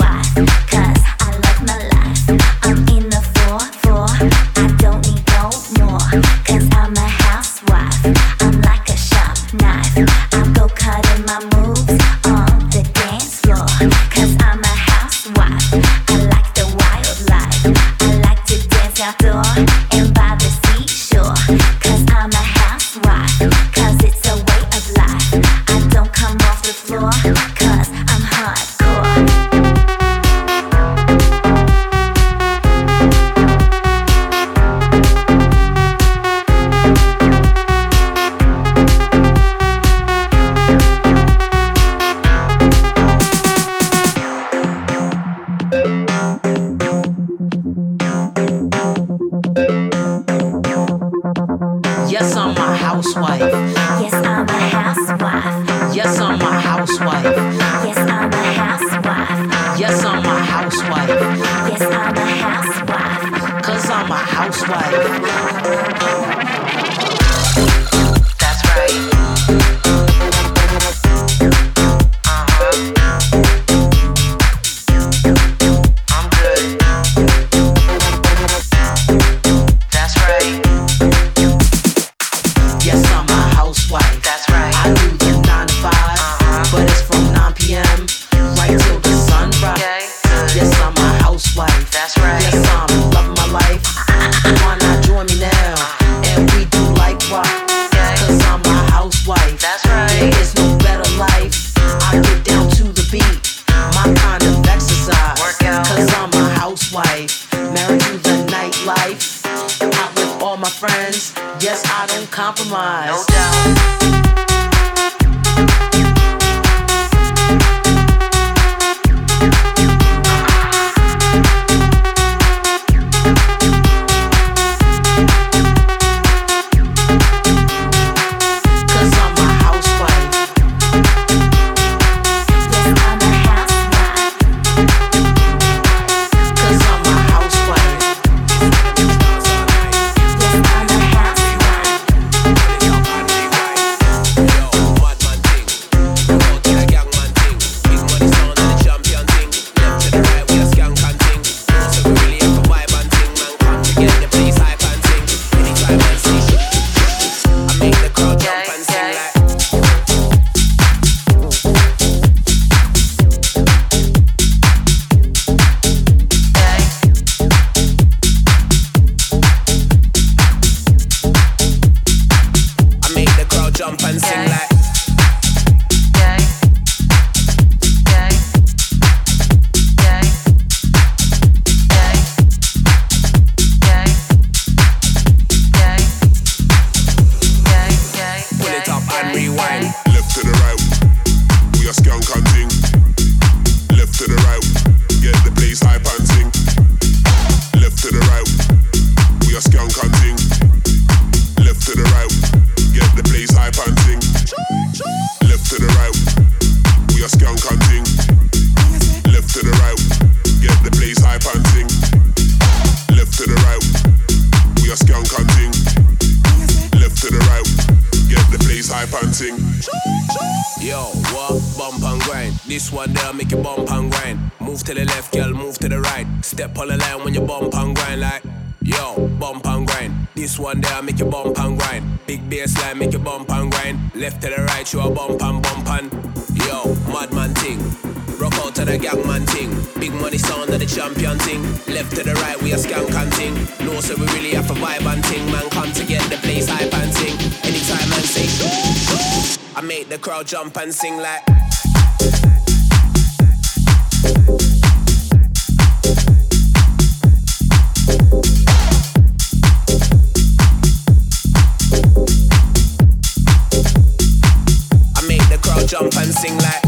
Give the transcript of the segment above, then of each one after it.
wise. compromise. No doubt. This one there make you bump and grind. Move to the left, girl, move to the right. Step on the line when you bump and grind like. Yo, bump and grind. This one there make you bump and grind. Big bass line make you bump and grind. Left to the right, you a bump and bump and. Yo, madman ting. Rock out to the gangman ting. Big money sound of the champion ting. Left to the right, we a scam hunting ting. No, so we really have a vibe and ting. Man, come to get the place I panting. Anytime man say, go, go. I make the crowd jump and sing like. I make the crowd jump and sing like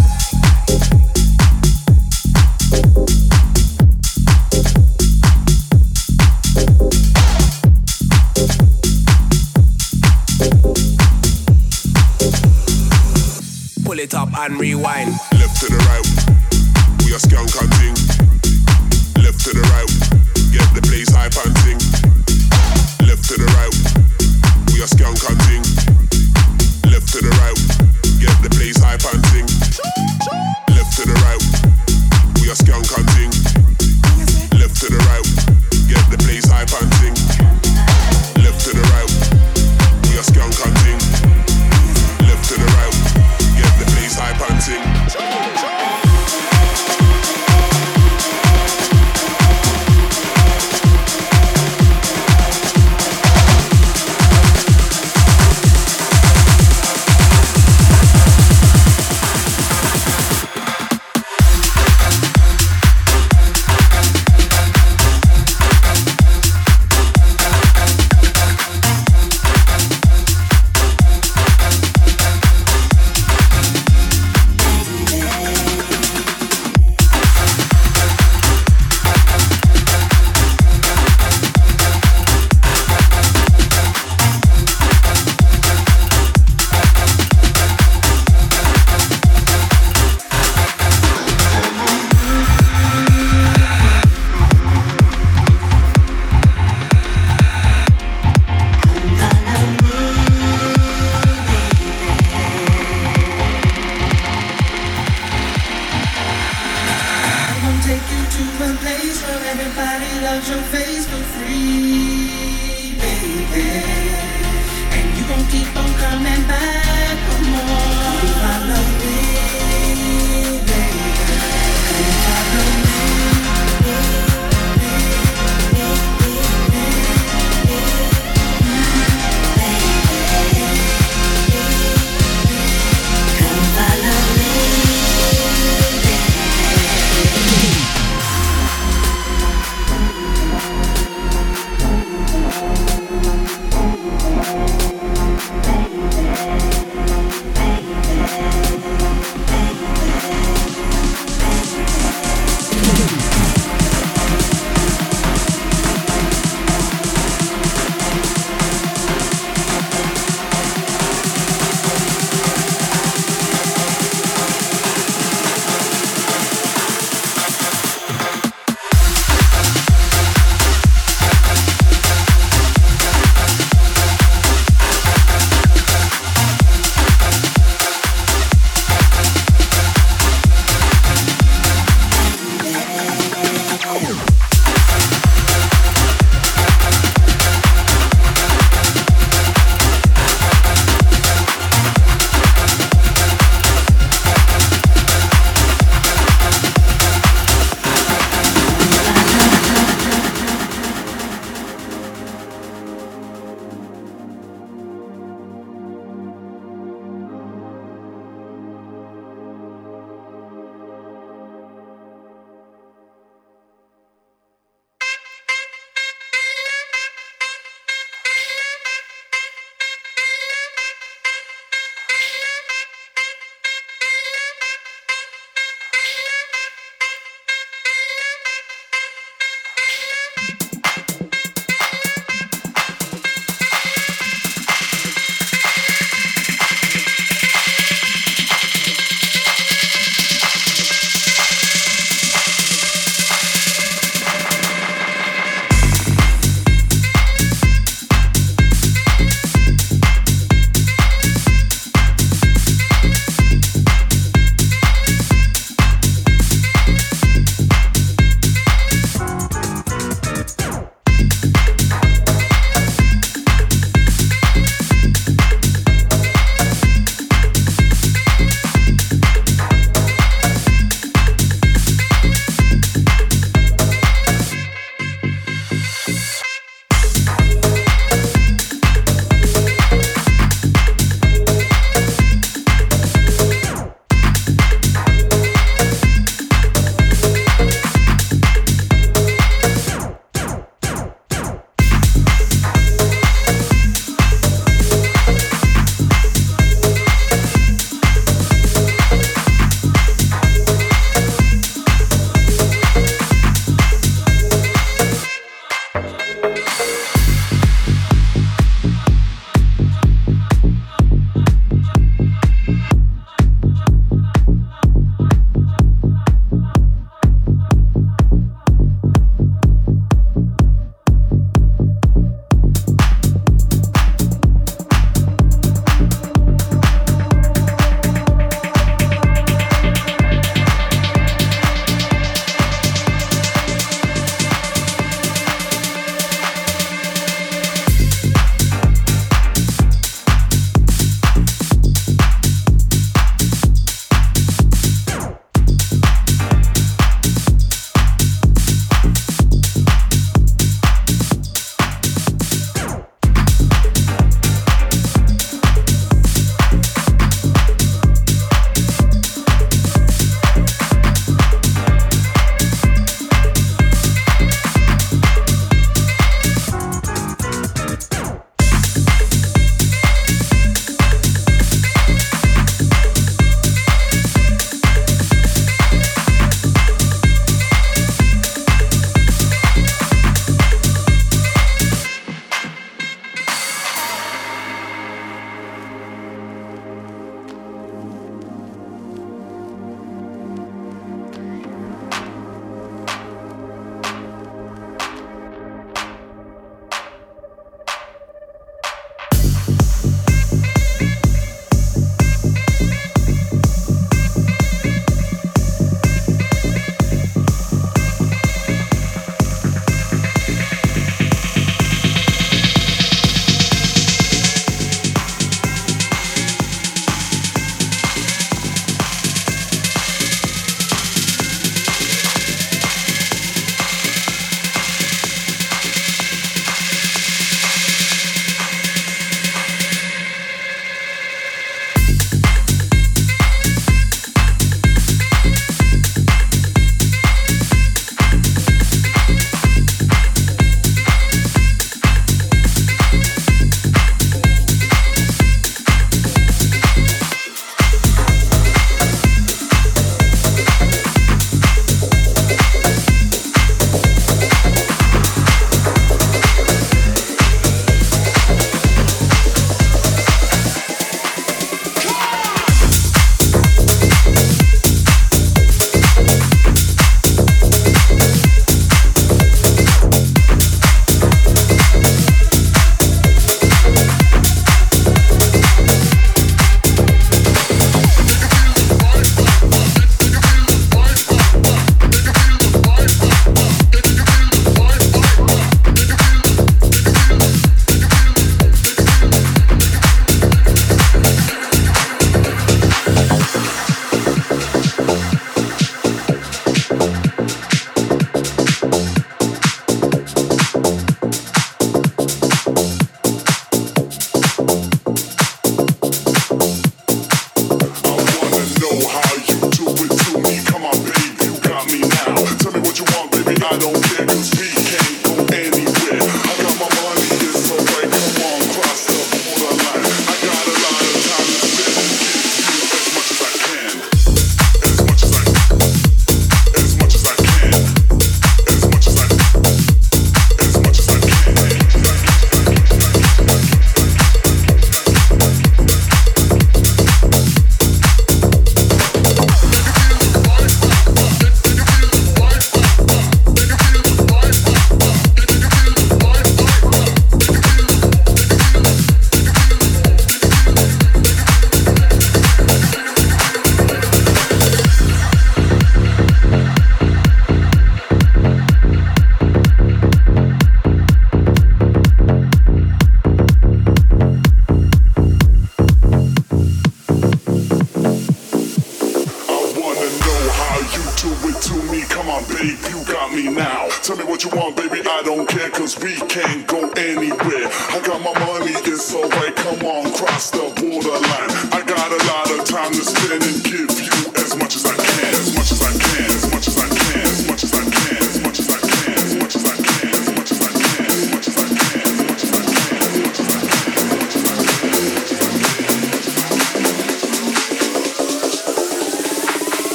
rewind. Left to the right, we are skunk hunting. Left to the right, get the place and sing. Left to the right, we are skunk hunting. Left to the right, get the place and sing. Left to the right, we are skunk hunting. Left to the right, get the place hype and place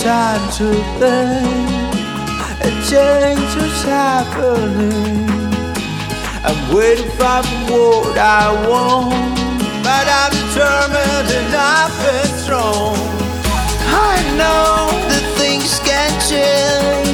time to think. A change is happening. I'm waiting for what I want, but I'm determined and I've been strong. I know that things can change.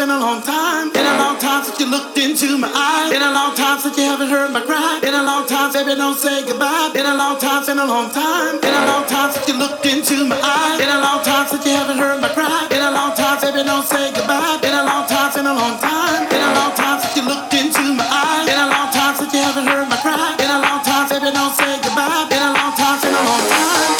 Been a long time. Been a long time since you looked into my eyes. Been a long time since you haven't heard my cry. Been a long time, baby, don't say goodbye. Been a long time, been a long time. Been a long time since you looked into my eyes. Been a long time since you haven't heard my cry. Been a long time, baby, don't say goodbye. Been a long time, been a long time. Been a long time since you looked into my eyes. Been a long time since you haven't heard my cry. Been a long time, baby, don't say goodbye. Been a long time, been a long time.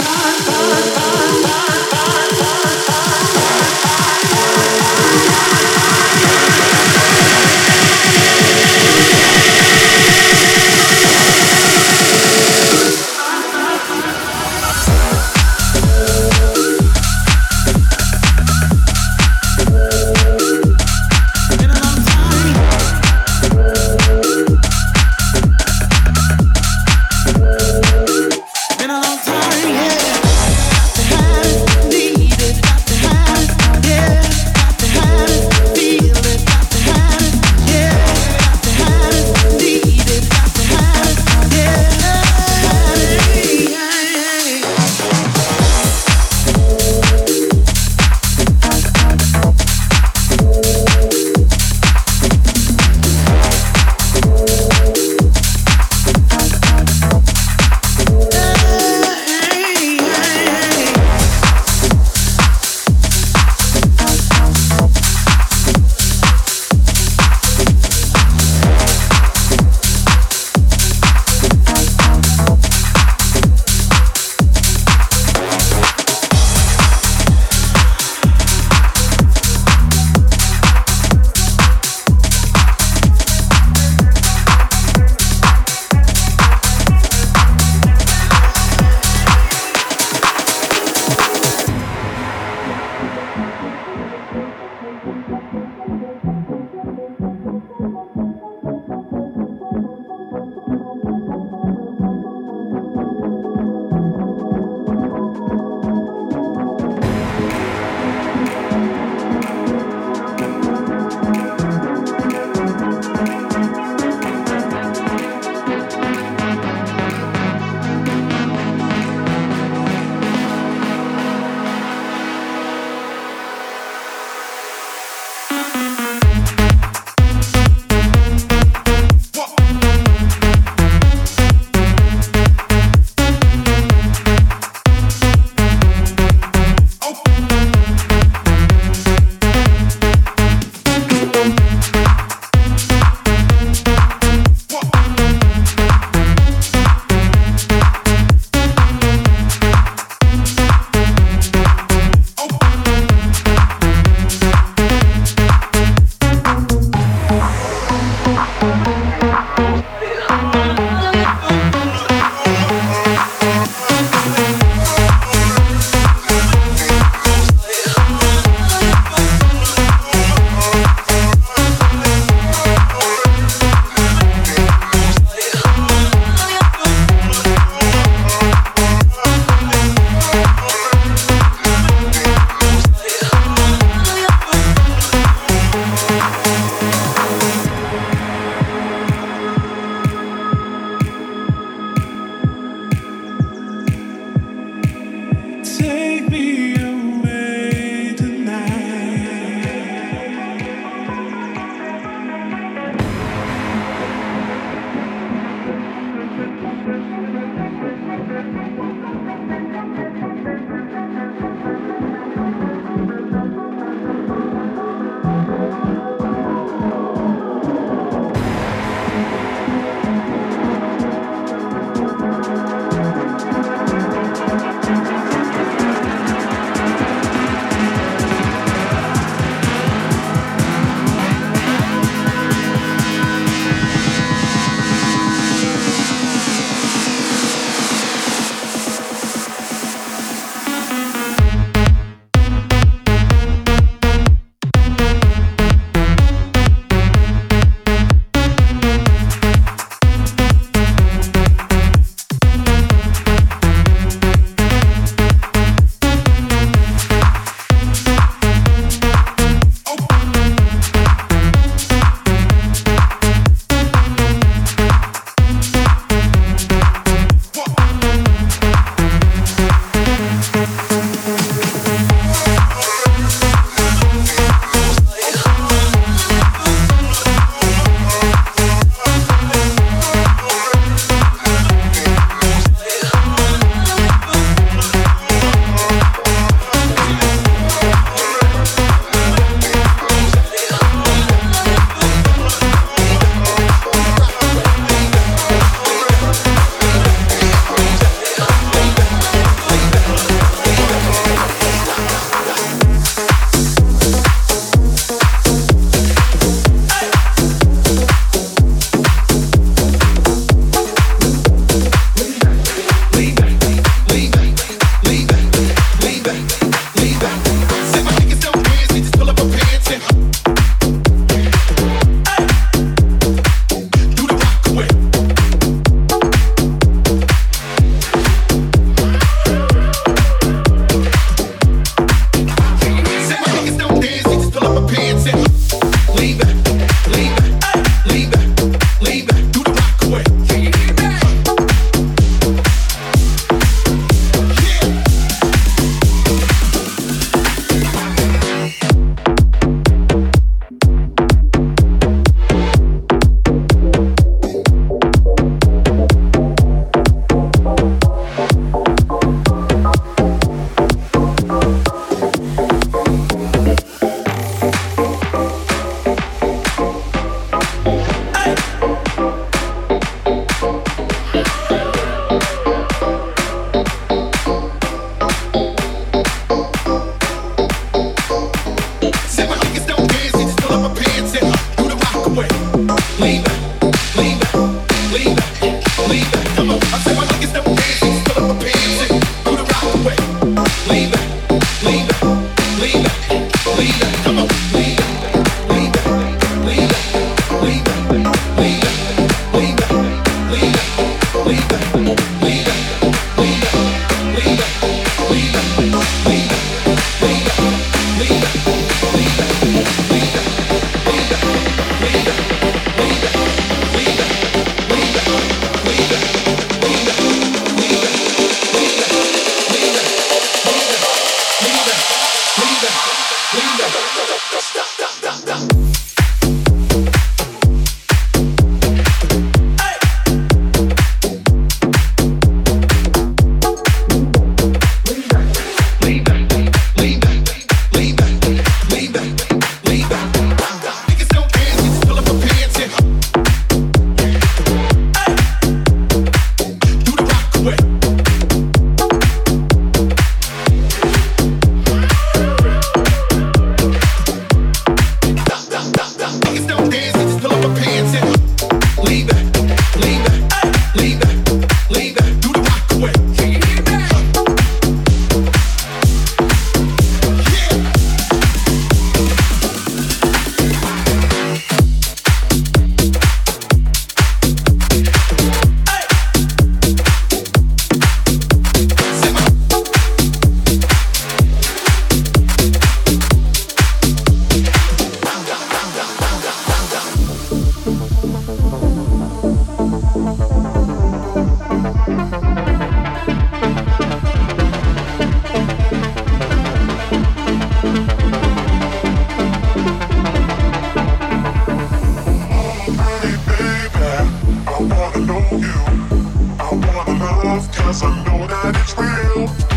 Cause I know that it's real.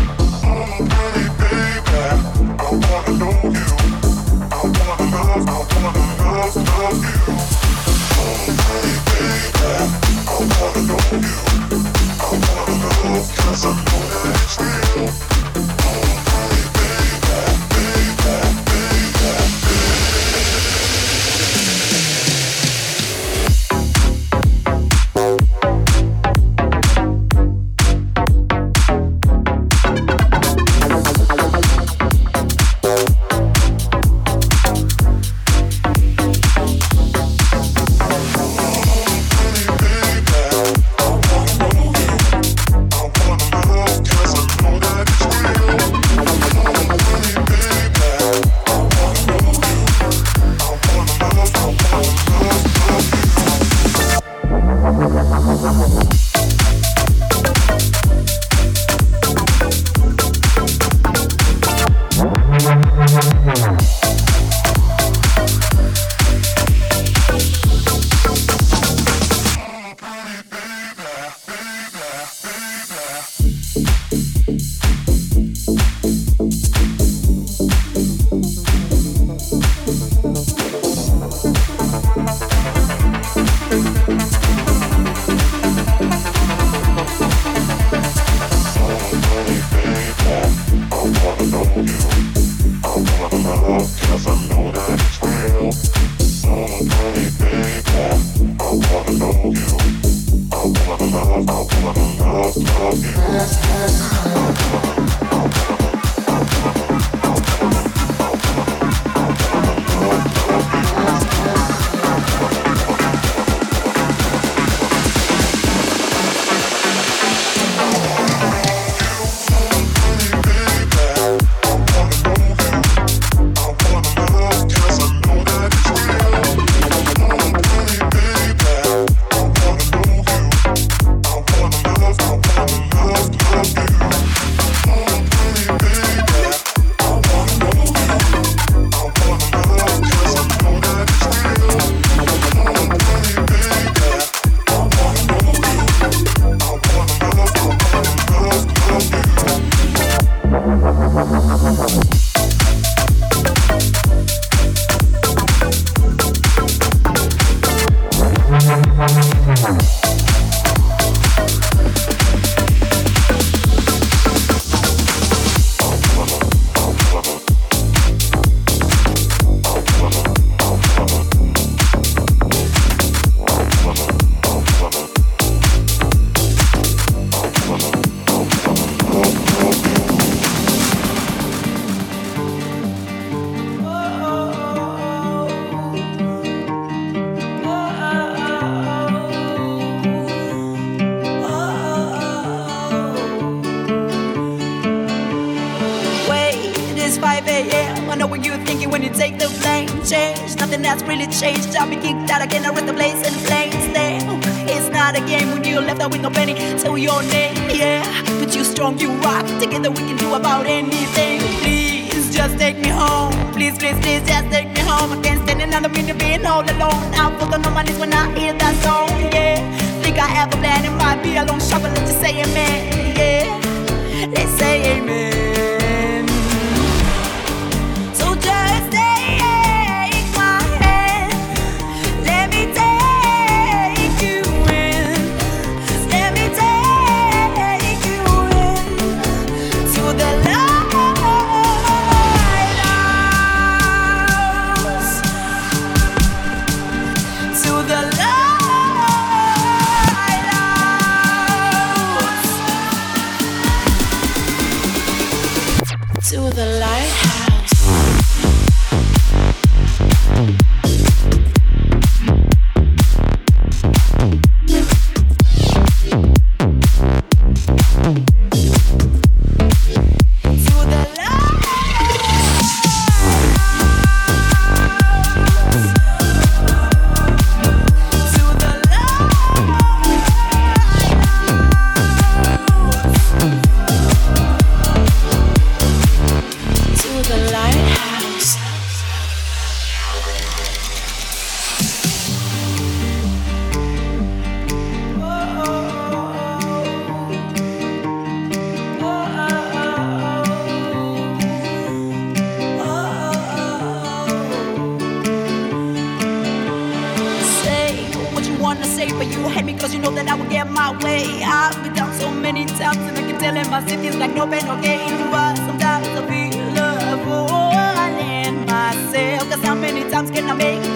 Please, please, please, just take me home. I can't stand another minute being all alone. I'm put on my knees when I hear that song, yeah. Think I have a plan, it might be a long shot, but let's just say amen, yeah. Let's say amen.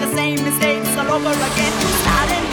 the same mistakes all over again. Starting